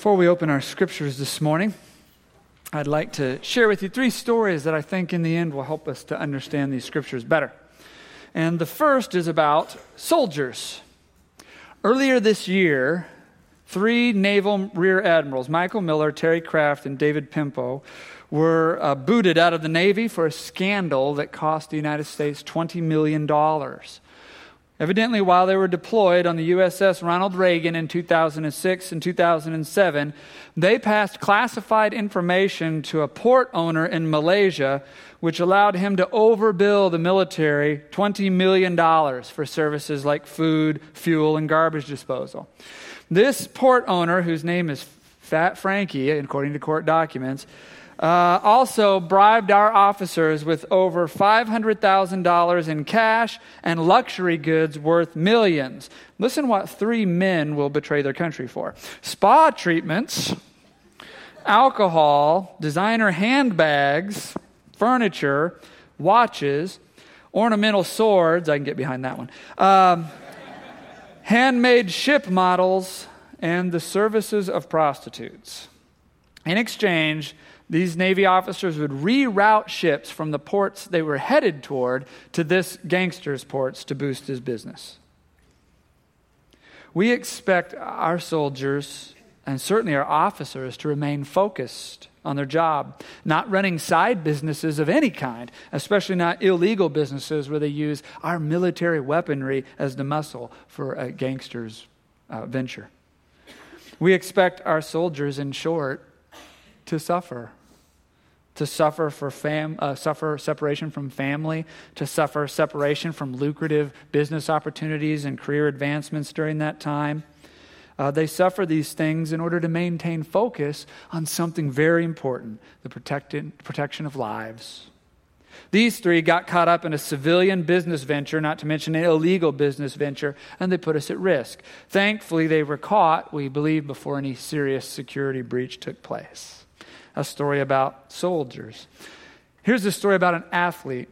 Before we open our scriptures this morning, I'd like to share with you three stories that I think in the end will help us to understand these scriptures better. And the first is about soldiers. Earlier this year, three naval rear admirals, Michael Miller, Terry Kraft, and David Pimpo, were uh, booted out of the Navy for a scandal that cost the United States $20 million. Evidently, while they were deployed on the USS Ronald Reagan in 2006 and 2007, they passed classified information to a port owner in Malaysia, which allowed him to overbill the military $20 million for services like food, fuel, and garbage disposal. This port owner, whose name is Fat Frankie, according to court documents, uh, also bribed our officers with over $500,000 in cash and luxury goods worth millions. Listen what three men will betray their country for spa treatments, alcohol, designer handbags, furniture, watches, ornamental swords. I can get behind that one. Um, handmade ship models, and the services of prostitutes. In exchange, these Navy officers would reroute ships from the ports they were headed toward to this gangster's ports to boost his business. We expect our soldiers and certainly our officers to remain focused on their job, not running side businesses of any kind, especially not illegal businesses where they use our military weaponry as the muscle for a gangster's uh, venture. We expect our soldiers, in short, to suffer to suffer for fam, uh, suffer separation from family, to suffer separation from lucrative business opportunities and career advancements during that time. Uh, they suffer these things in order to maintain focus on something very important the protection of lives. These three got caught up in a civilian business venture, not to mention an illegal business venture, and they put us at risk. Thankfully, they were caught, we believe, before any serious security breach took place a story about soldiers. Here's a story about an athlete.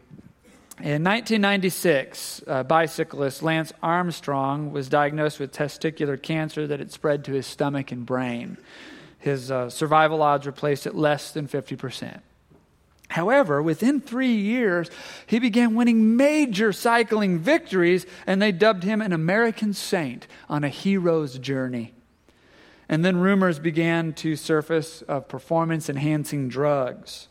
In 1996, bicyclist Lance Armstrong was diagnosed with testicular cancer that had spread to his stomach and brain. His uh, survival odds were placed at less than 50%. However, within three years, he began winning major cycling victories, and they dubbed him an American saint on a hero's journey. And then rumors began to surface of performance enhancing drugs.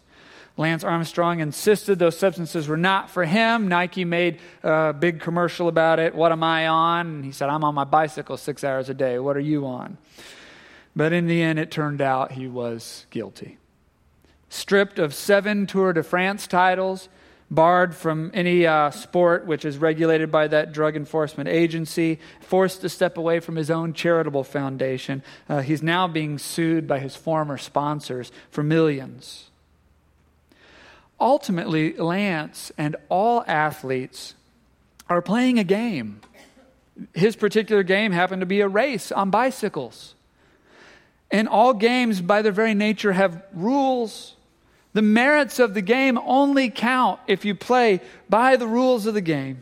Lance Armstrong insisted those substances were not for him. Nike made a big commercial about it. What am I on? And he said, I'm on my bicycle six hours a day. What are you on? But in the end, it turned out he was guilty. Stripped of seven Tour de France titles, barred from any uh, sport which is regulated by that drug enforcement agency, forced to step away from his own charitable foundation. Uh, he's now being sued by his former sponsors for millions. Ultimately, Lance and all athletes are playing a game. His particular game happened to be a race on bicycles. And all games, by their very nature, have rules the merits of the game only count if you play by the rules of the game.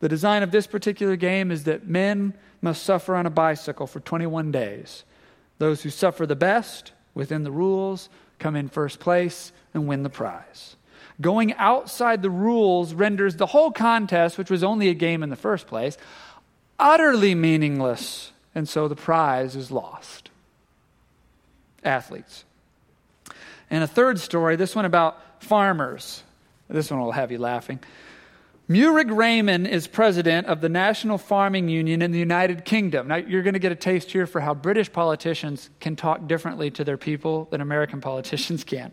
The design of this particular game is that men must suffer on a bicycle for 21 days. Those who suffer the best within the rules come in first place and win the prize. Going outside the rules renders the whole contest, which was only a game in the first place, utterly meaningless, and so the prize is lost. Athletes. And a third story, this one about farmers. This one will have you laughing. Meurig Raymond is president of the National Farming Union in the United Kingdom. Now, you're going to get a taste here for how British politicians can talk differently to their people than American politicians can.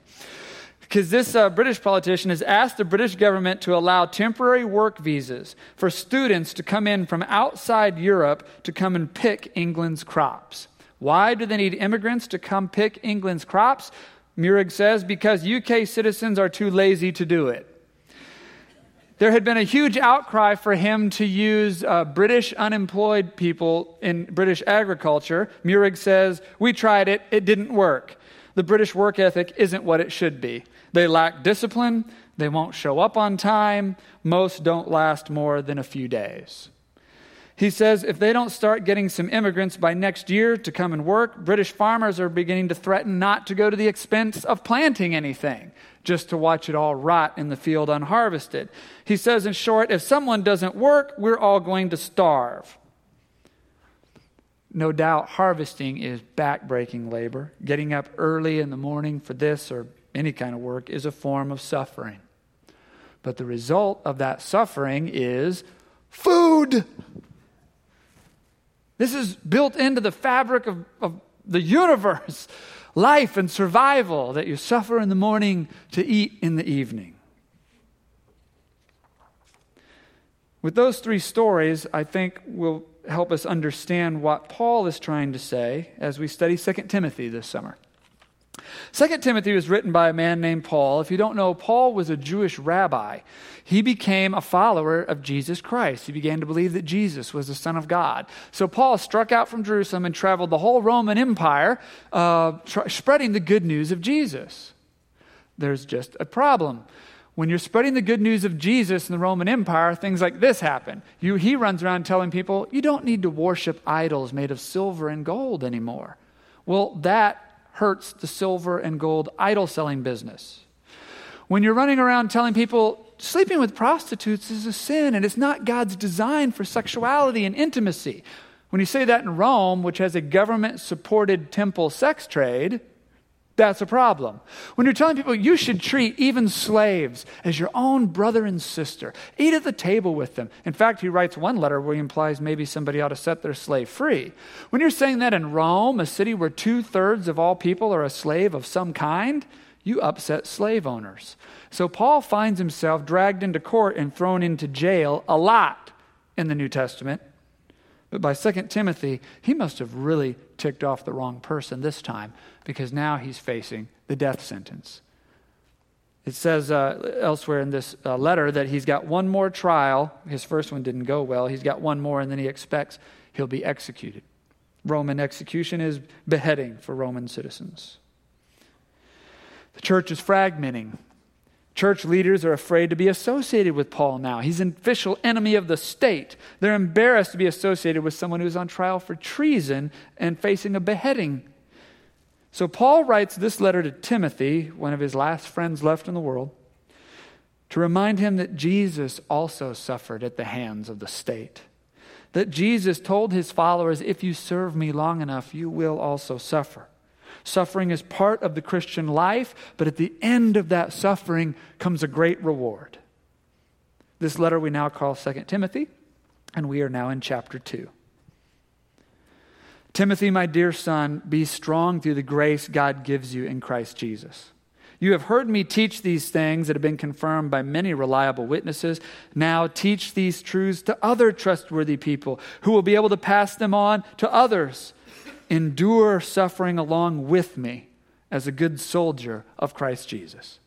Because this uh, British politician has asked the British government to allow temporary work visas for students to come in from outside Europe to come and pick England's crops. Why do they need immigrants to come pick England's crops? Meurig says, because UK citizens are too lazy to do it. There had been a huge outcry for him to use uh, British unemployed people in British agriculture. Meurig says, We tried it, it didn't work. The British work ethic isn't what it should be. They lack discipline, they won't show up on time, most don't last more than a few days. He says if they don't start getting some immigrants by next year to come and work, British farmers are beginning to threaten not to go to the expense of planting anything, just to watch it all rot in the field unharvested. He says, in short, if someone doesn't work, we're all going to starve. No doubt, harvesting is backbreaking labor. Getting up early in the morning for this or any kind of work is a form of suffering. But the result of that suffering is food. This is built into the fabric of, of the universe life and survival that you suffer in the morning to eat in the evening. With those three stories, I think will help us understand what Paul is trying to say as we study 2 Timothy this summer. 2 Timothy was written by a man named Paul. If you don't know, Paul was a Jewish rabbi. He became a follower of Jesus Christ. He began to believe that Jesus was the Son of God. So Paul struck out from Jerusalem and traveled the whole Roman Empire, uh, tr- spreading the good news of Jesus. There's just a problem. When you're spreading the good news of Jesus in the Roman Empire, things like this happen. You, he runs around telling people, you don't need to worship idols made of silver and gold anymore. Well, that hurts the silver and gold idol selling business. When you're running around telling people sleeping with prostitutes is a sin and it's not God's design for sexuality and intimacy. When you say that in Rome, which has a government supported temple sex trade, that's a problem. When you're telling people you should treat even slaves as your own brother and sister, eat at the table with them. In fact, he writes one letter where he implies maybe somebody ought to set their slave free. When you're saying that in Rome, a city where two thirds of all people are a slave of some kind, you upset slave owners. So Paul finds himself dragged into court and thrown into jail a lot in the New Testament. But by 2 Timothy, he must have really ticked off the wrong person this time because now he's facing the death sentence. It says uh, elsewhere in this uh, letter that he's got one more trial. His first one didn't go well. He's got one more, and then he expects he'll be executed. Roman execution is beheading for Roman citizens. The church is fragmenting. Church leaders are afraid to be associated with Paul now. He's an official enemy of the state. They're embarrassed to be associated with someone who's on trial for treason and facing a beheading. So Paul writes this letter to Timothy, one of his last friends left in the world, to remind him that Jesus also suffered at the hands of the state. That Jesus told his followers, if you serve me long enough, you will also suffer. Suffering is part of the Christian life, but at the end of that suffering comes a great reward. This letter we now call 2 Timothy, and we are now in chapter 2. Timothy, my dear son, be strong through the grace God gives you in Christ Jesus. You have heard me teach these things that have been confirmed by many reliable witnesses. Now teach these truths to other trustworthy people who will be able to pass them on to others endure suffering along with me as a good soldier of Christ Jesus.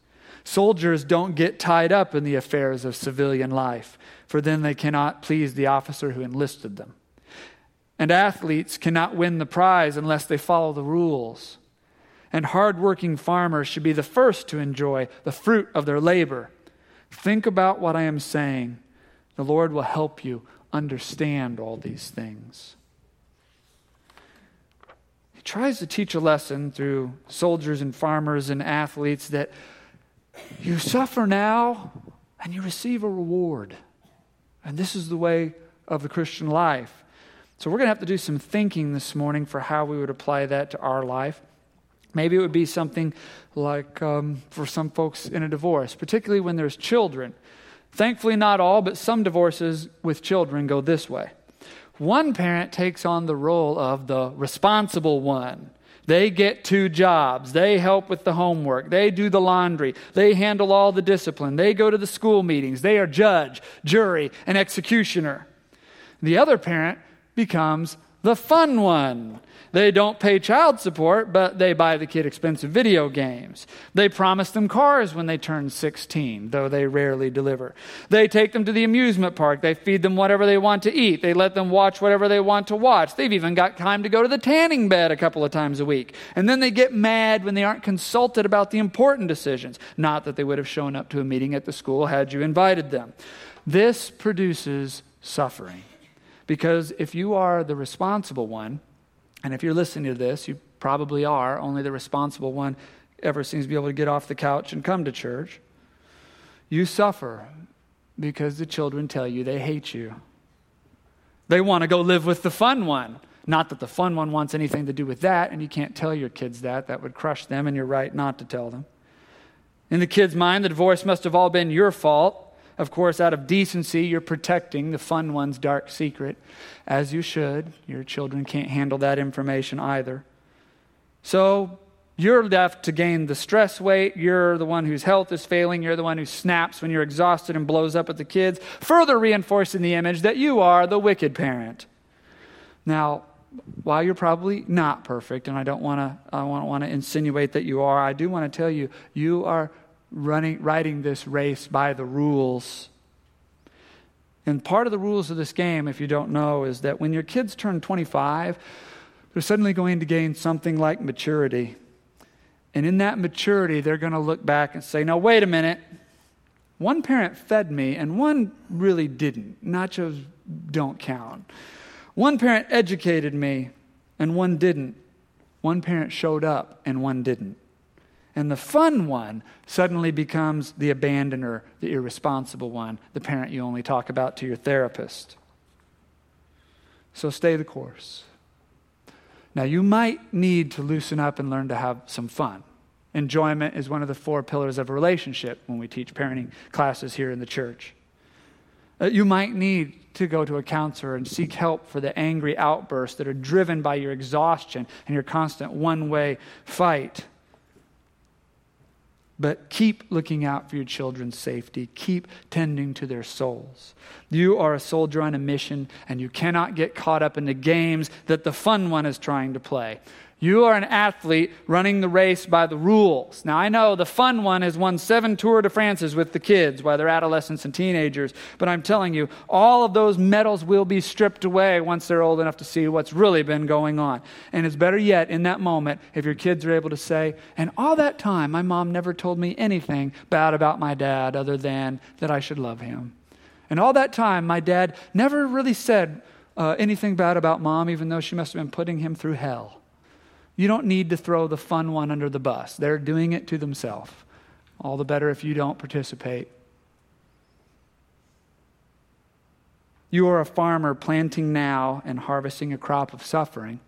Soldiers don't get tied up in the affairs of civilian life, for then they cannot please the officer who enlisted them. And athletes cannot win the prize unless they follow the rules. And hardworking farmers should be the first to enjoy the fruit of their labor. Think about what I am saying. The Lord will help you understand all these things. Tries to teach a lesson through soldiers and farmers and athletes that you suffer now and you receive a reward. And this is the way of the Christian life. So we're going to have to do some thinking this morning for how we would apply that to our life. Maybe it would be something like um, for some folks in a divorce, particularly when there's children. Thankfully, not all, but some divorces with children go this way. One parent takes on the role of the responsible one. They get two jobs. They help with the homework. They do the laundry. They handle all the discipline. They go to the school meetings. They are judge, jury, and executioner. The other parent becomes the fun one. They don't pay child support, but they buy the kid expensive video games. They promise them cars when they turn 16, though they rarely deliver. They take them to the amusement park. They feed them whatever they want to eat. They let them watch whatever they want to watch. They've even got time to go to the tanning bed a couple of times a week. And then they get mad when they aren't consulted about the important decisions. Not that they would have shown up to a meeting at the school had you invited them. This produces suffering Because if you are the responsible one, and if you're listening to this, you probably are, only the responsible one ever seems to be able to get off the couch and come to church. You suffer because the children tell you they hate you. They want to go live with the fun one. Not that the fun one wants anything to do with that, and you can't tell your kids that. That would crush them, and you're right not to tell them. In the kid's mind, the divorce must have all been your fault. Of course, out of decency, you're protecting the fun one's dark secret, as you should. Your children can't handle that information either. So you're left to gain the stress weight. You're the one whose health is failing. You're the one who snaps when you're exhausted and blows up at the kids, further reinforcing the image that you are the wicked parent. Now, while you're probably not perfect, and I don't want to I want to insinuate that you are, I do want to tell you you are running riding this race by the rules. And part of the rules of this game, if you don't know, is that when your kids turn 25, they're suddenly going to gain something like maturity. And in that maturity, they're going to look back and say, "Now wait a minute. One parent fed me and one really didn't. Nachos don't count." One parent educated me and one didn't. One parent showed up and one didn't. And the fun one suddenly becomes the abandoner, the irresponsible one, the parent you only talk about to your therapist. So stay the course. Now, you might need to loosen up and learn to have some fun. Enjoyment is one of the four pillars of a relationship when we teach parenting classes here in the church. Uh, you might need to go to a counselor and seek help for the angry outbursts that are driven by your exhaustion and your constant one way fight. But keep looking out for your children's safety. Keep tending to their souls. You are a soldier on a mission, and you cannot get caught up in the games that the fun one is trying to play. You are an athlete running the race by the rules. Now, I know the fun one has won seven Tour de France's with the kids while they're adolescents and teenagers, but I'm telling you, all of those medals will be stripped away once they're old enough to see what's really been going on. And it's better yet, in that moment, if your kids are able to say, and all that time, my mom never told me anything bad about my dad other than that I should love him. And all that time, my dad never really said uh, anything bad about mom, even though she must have been putting him through hell. You don't need to throw the fun one under the bus. They're doing it to themselves. All the better if you don't participate. You are a farmer planting now and harvesting a crop of suffering.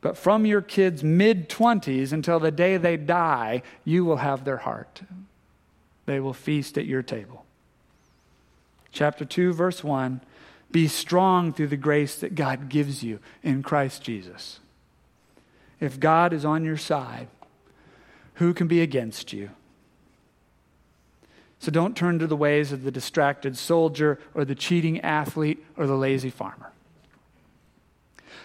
But from your kids' mid 20s until the day they die, you will have their heart. They will feast at your table. Chapter 2, verse 1 Be strong through the grace that God gives you in Christ Jesus. If God is on your side, who can be against you? So don't turn to the ways of the distracted soldier or the cheating athlete or the lazy farmer.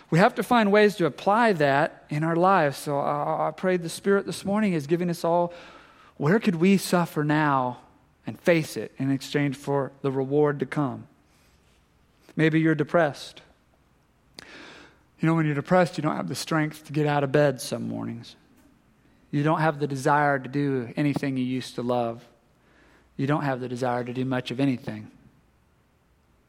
We have to find ways to apply that in our lives. So I pray the Spirit this morning is giving us all where could we suffer now and face it in exchange for the reward to come? Maybe you're depressed. You know, when you're depressed, you don't have the strength to get out of bed some mornings. You don't have the desire to do anything you used to love. You don't have the desire to do much of anything.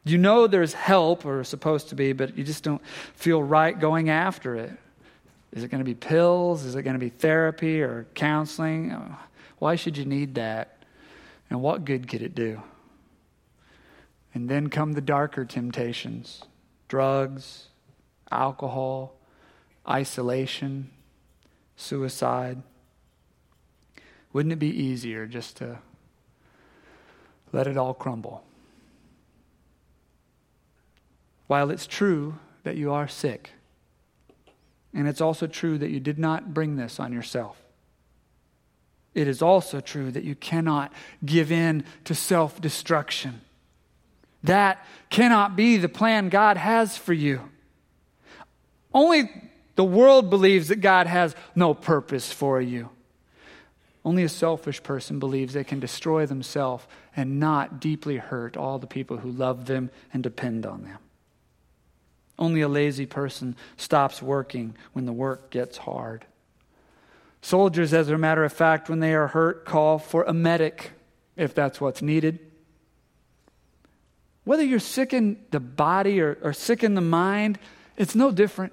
You know there's help, or supposed to be, but you just don't feel right going after it. Is it going to be pills? Is it going to be therapy or counseling? Oh, why should you need that? And what good could it do? And then come the darker temptations drugs, alcohol, isolation, suicide. Wouldn't it be easier just to let it all crumble? While it's true that you are sick, and it's also true that you did not bring this on yourself, it is also true that you cannot give in to self destruction. That cannot be the plan God has for you. Only the world believes that God has no purpose for you. Only a selfish person believes they can destroy themselves and not deeply hurt all the people who love them and depend on them. Only a lazy person stops working when the work gets hard. Soldiers, as a matter of fact, when they are hurt, call for a medic if that's what's needed. Whether you're sick in the body or, or sick in the mind, it's no different.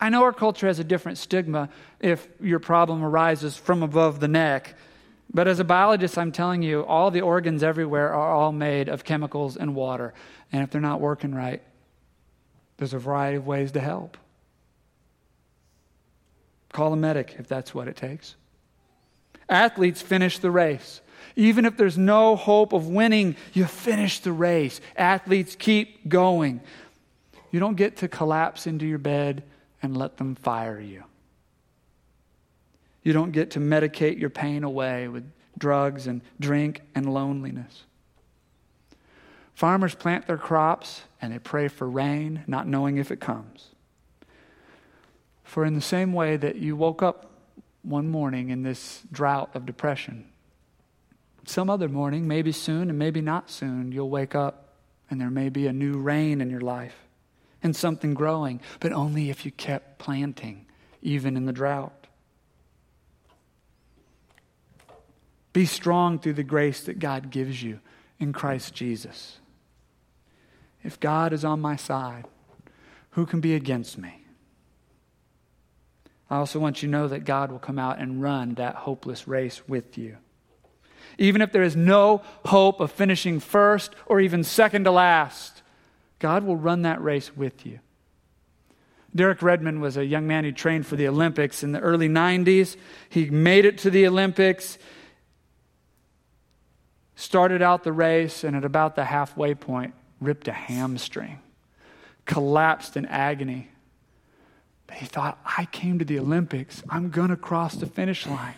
I know our culture has a different stigma if your problem arises from above the neck. But as a biologist, I'm telling you, all the organs everywhere are all made of chemicals and water. And if they're not working right, there's a variety of ways to help. Call a medic if that's what it takes. Athletes finish the race. Even if there's no hope of winning, you finish the race. Athletes keep going. You don't get to collapse into your bed and let them fire you. You don't get to medicate your pain away with drugs and drink and loneliness. Farmers plant their crops and they pray for rain, not knowing if it comes. For in the same way that you woke up one morning in this drought of depression, some other morning, maybe soon and maybe not soon, you'll wake up and there may be a new rain in your life and something growing, but only if you kept planting, even in the drought. Be strong through the grace that God gives you in Christ Jesus. If God is on my side, who can be against me? I also want you to know that God will come out and run that hopeless race with you. Even if there is no hope of finishing first or even second to last, God will run that race with you. Derek Redmond was a young man who trained for the Olympics in the early 90s. He made it to the Olympics, started out the race, and at about the halfway point, ripped a hamstring, collapsed in agony. But he thought, I came to the Olympics. I'm going to cross the finish line.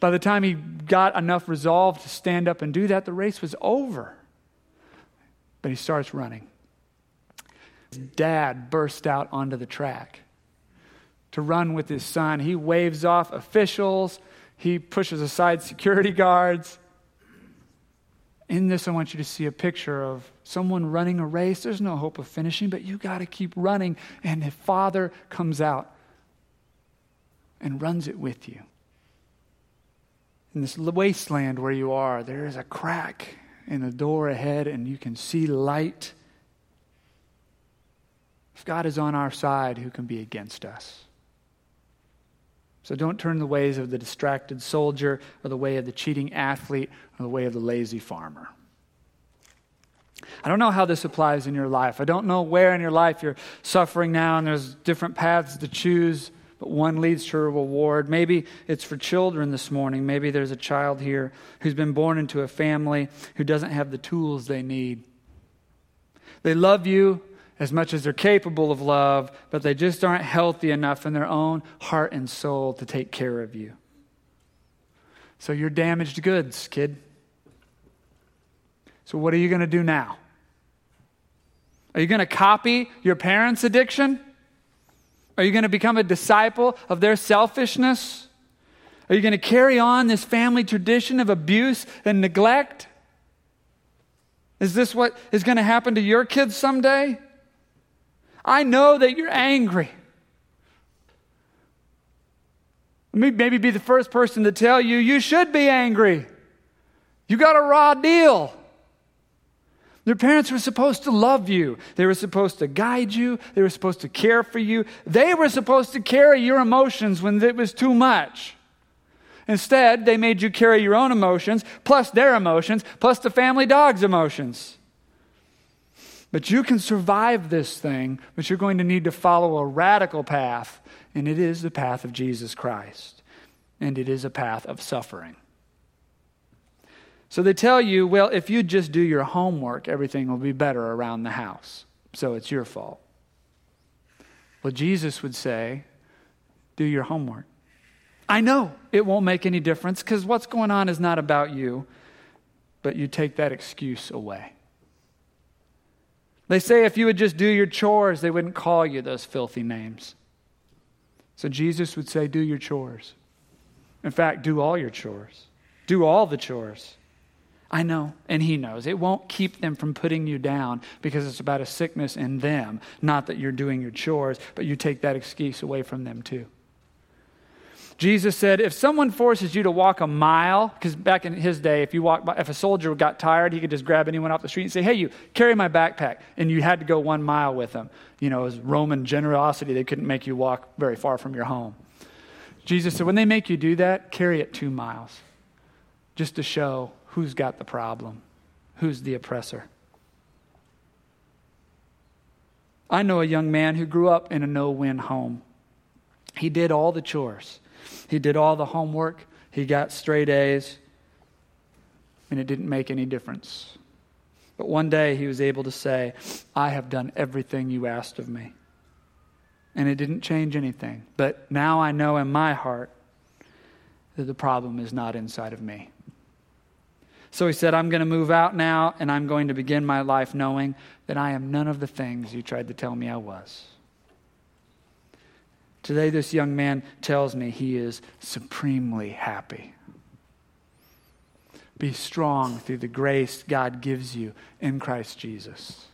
By the time he got enough resolve to stand up and do that, the race was over. But he starts running. Dad burst out onto the track to run with his son. He waves off officials, he pushes aside security guards. In this, I want you to see a picture of someone running a race. There's no hope of finishing, but you got to keep running. And the father comes out and runs it with you. In this wasteland where you are, there is a crack in the door ahead, and you can see light. If God is on our side, who can be against us? So don't turn the ways of the distracted soldier or the way of the cheating athlete or the way of the lazy farmer. I don't know how this applies in your life. I don't know where in your life you're suffering now and there's different paths to choose, but one leads to a reward. Maybe it's for children this morning. Maybe there's a child here who's been born into a family who doesn't have the tools they need. They love you, as much as they're capable of love, but they just aren't healthy enough in their own heart and soul to take care of you. So you're damaged goods, kid. So what are you going to do now? Are you going to copy your parents' addiction? Are you going to become a disciple of their selfishness? Are you going to carry on this family tradition of abuse and neglect? Is this what is going to happen to your kids someday? I know that you're angry. Let me maybe be the first person to tell you you should be angry. You got a raw deal. Your parents were supposed to love you. They were supposed to guide you. They were supposed to care for you. They were supposed to carry your emotions when it was too much. Instead, they made you carry your own emotions, plus their emotions, plus the family dog's emotions. But you can survive this thing, but you're going to need to follow a radical path, and it is the path of Jesus Christ. And it is a path of suffering. So they tell you, well, if you just do your homework, everything will be better around the house. So it's your fault. Well, Jesus would say, do your homework. I know it won't make any difference because what's going on is not about you, but you take that excuse away. They say if you would just do your chores, they wouldn't call you those filthy names. So Jesus would say, Do your chores. In fact, do all your chores. Do all the chores. I know, and He knows. It won't keep them from putting you down because it's about a sickness in them, not that you're doing your chores, but you take that excuse away from them too. Jesus said, if someone forces you to walk a mile, because back in his day, if you walk, by, if a soldier got tired, he could just grab anyone off the street and say, "Hey, you carry my backpack," and you had to go one mile with them. You know, it was Roman generosity; they couldn't make you walk very far from your home. Jesus said, when they make you do that, carry it two miles, just to show who's got the problem, who's the oppressor. I know a young man who grew up in a no-win home. He did all the chores. He did all the homework, he got straight A's, and it didn't make any difference. But one day he was able to say, I have done everything you asked of me. And it didn't change anything. But now I know in my heart that the problem is not inside of me. So he said, I'm going to move out now, and I'm going to begin my life knowing that I am none of the things you tried to tell me I was. Today, this young man tells me he is supremely happy. Be strong through the grace God gives you in Christ Jesus.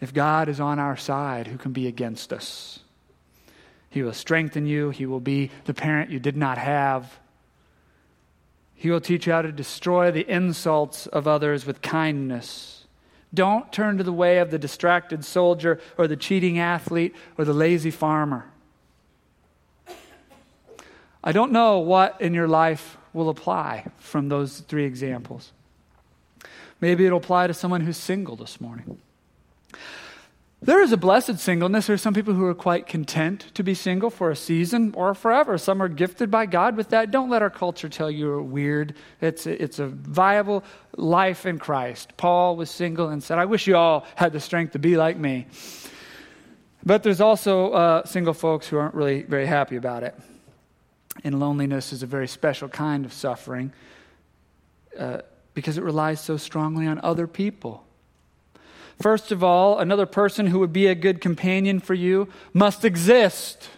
If God is on our side, who can be against us? He will strengthen you. He will be the parent you did not have. He will teach you how to destroy the insults of others with kindness. Don't turn to the way of the distracted soldier or the cheating athlete or the lazy farmer. I don't know what in your life will apply from those three examples. Maybe it'll apply to someone who's single this morning. There is a blessed singleness. There are some people who are quite content to be single for a season or forever. Some are gifted by God with that. Don't let our culture tell you you're weird. It's a, it's a viable life in Christ. Paul was single and said, I wish you all had the strength to be like me. But there's also uh, single folks who aren't really very happy about it. And loneliness is a very special kind of suffering uh, because it relies so strongly on other people. First of all, another person who would be a good companion for you must exist.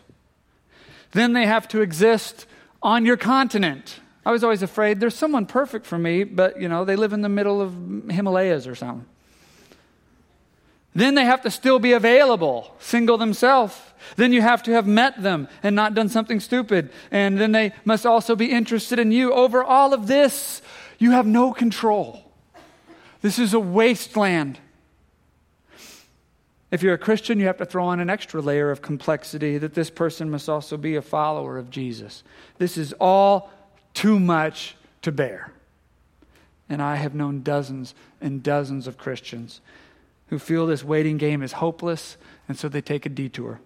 Then they have to exist on your continent. I was always afraid there's someone perfect for me, but you know, they live in the middle of Himalayas or something. Then they have to still be available, single themselves. Then you have to have met them and not done something stupid. And then they must also be interested in you. Over all of this, you have no control. This is a wasteland. If you're a Christian, you have to throw on an extra layer of complexity that this person must also be a follower of Jesus. This is all too much to bear. And I have known dozens and dozens of Christians who feel this waiting game is hopeless, and so they take a detour.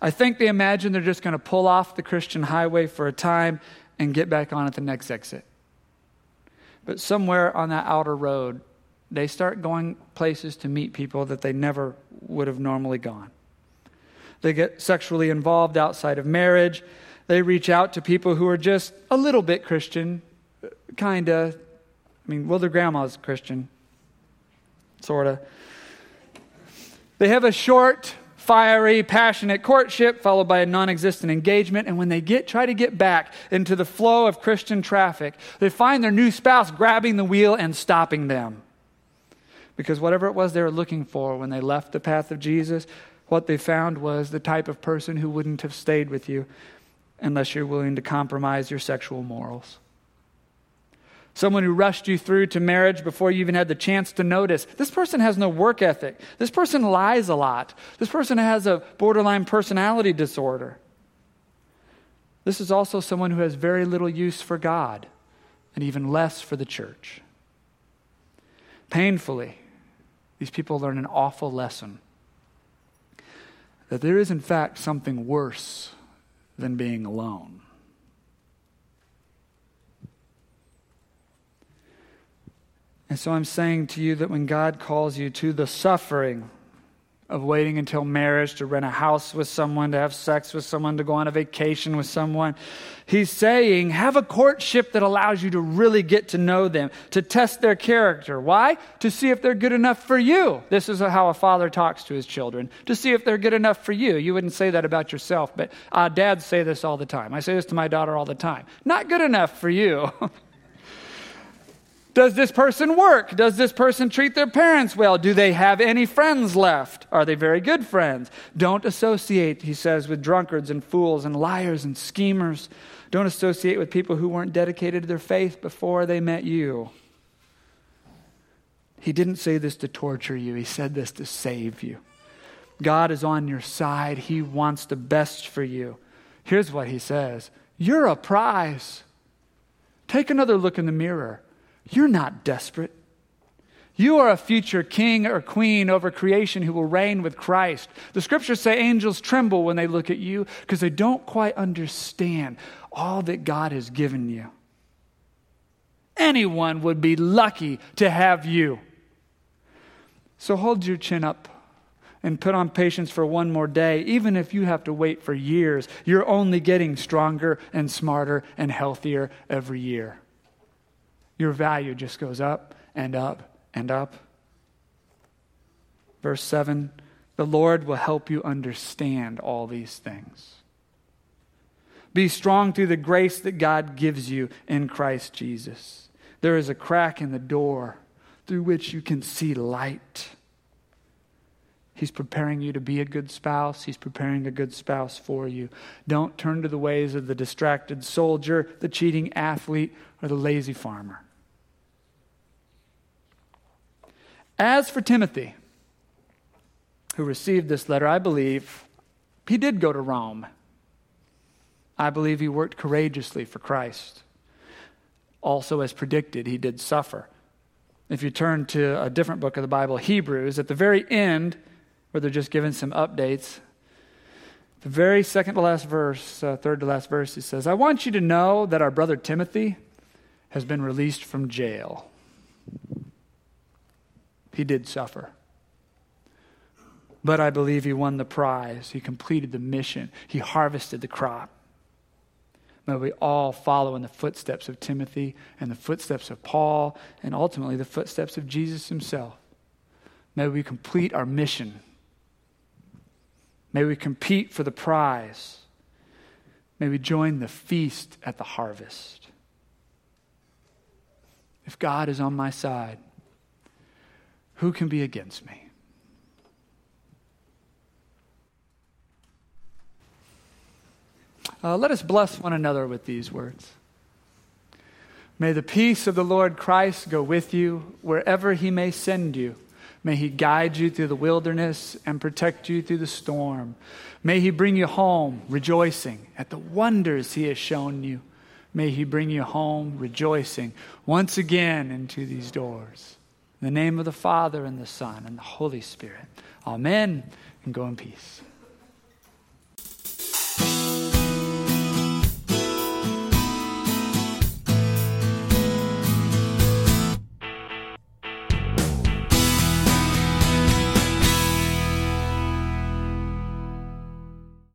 I think they imagine they're just going to pull off the Christian highway for a time and get back on at the next exit. But somewhere on that outer road, they start going places to meet people that they never would have normally gone. They get sexually involved outside of marriage. They reach out to people who are just a little bit Christian, kind of. I mean, well, their grandma's Christian, sort of. They have a short, fiery, passionate courtship followed by a non existent engagement. And when they get, try to get back into the flow of Christian traffic, they find their new spouse grabbing the wheel and stopping them. Because whatever it was they were looking for when they left the path of Jesus, what they found was the type of person who wouldn't have stayed with you unless you're willing to compromise your sexual morals. Someone who rushed you through to marriage before you even had the chance to notice. This person has no work ethic. This person lies a lot. This person has a borderline personality disorder. This is also someone who has very little use for God and even less for the church. Painfully, these people learn an awful lesson that there is, in fact, something worse than being alone. And so I'm saying to you that when God calls you to the suffering, of waiting until marriage to rent a house with someone, to have sex with someone, to go on a vacation with someone. He's saying, have a courtship that allows you to really get to know them, to test their character. Why? To see if they're good enough for you. This is how a father talks to his children, to see if they're good enough for you. You wouldn't say that about yourself, but uh, dads say this all the time. I say this to my daughter all the time. Not good enough for you. Does this person work? Does this person treat their parents well? Do they have any friends left? Are they very good friends? Don't associate, he says, with drunkards and fools and liars and schemers. Don't associate with people who weren't dedicated to their faith before they met you. He didn't say this to torture you, he said this to save you. God is on your side, He wants the best for you. Here's what He says You're a prize. Take another look in the mirror. You're not desperate. You are a future king or queen over creation who will reign with Christ. The scriptures say angels tremble when they look at you because they don't quite understand all that God has given you. Anyone would be lucky to have you. So hold your chin up and put on patience for one more day, even if you have to wait for years. You're only getting stronger and smarter and healthier every year your value just goes up and up and up. Verse 7 The Lord will help you understand all these things. Be strong through the grace that God gives you in Christ Jesus. There is a crack in the door through which you can see light. He's preparing you to be a good spouse. He's preparing a good spouse for you. Don't turn to the ways of the distracted soldier, the cheating athlete, or the lazy farmer. As for Timothy, who received this letter, I believe he did go to Rome. I believe he worked courageously for Christ. Also, as predicted, he did suffer. If you turn to a different book of the Bible, Hebrews, at the very end, where they're just giving some updates, the very second to last verse, uh, third to last verse, he says, I want you to know that our brother Timothy has been released from jail. He did suffer. But I believe he won the prize. He completed the mission. He harvested the crop. May we all follow in the footsteps of Timothy and the footsteps of Paul and ultimately the footsteps of Jesus himself. May we complete our mission. May we compete for the prize. May we join the feast at the harvest. If God is on my side, who can be against me? Uh, let us bless one another with these words. May the peace of the Lord Christ go with you wherever he may send you. May he guide you through the wilderness and protect you through the storm. May he bring you home rejoicing at the wonders he has shown you. May he bring you home rejoicing once again into these doors. In the name of the Father, and the Son, and the Holy Spirit. Amen. And go in peace.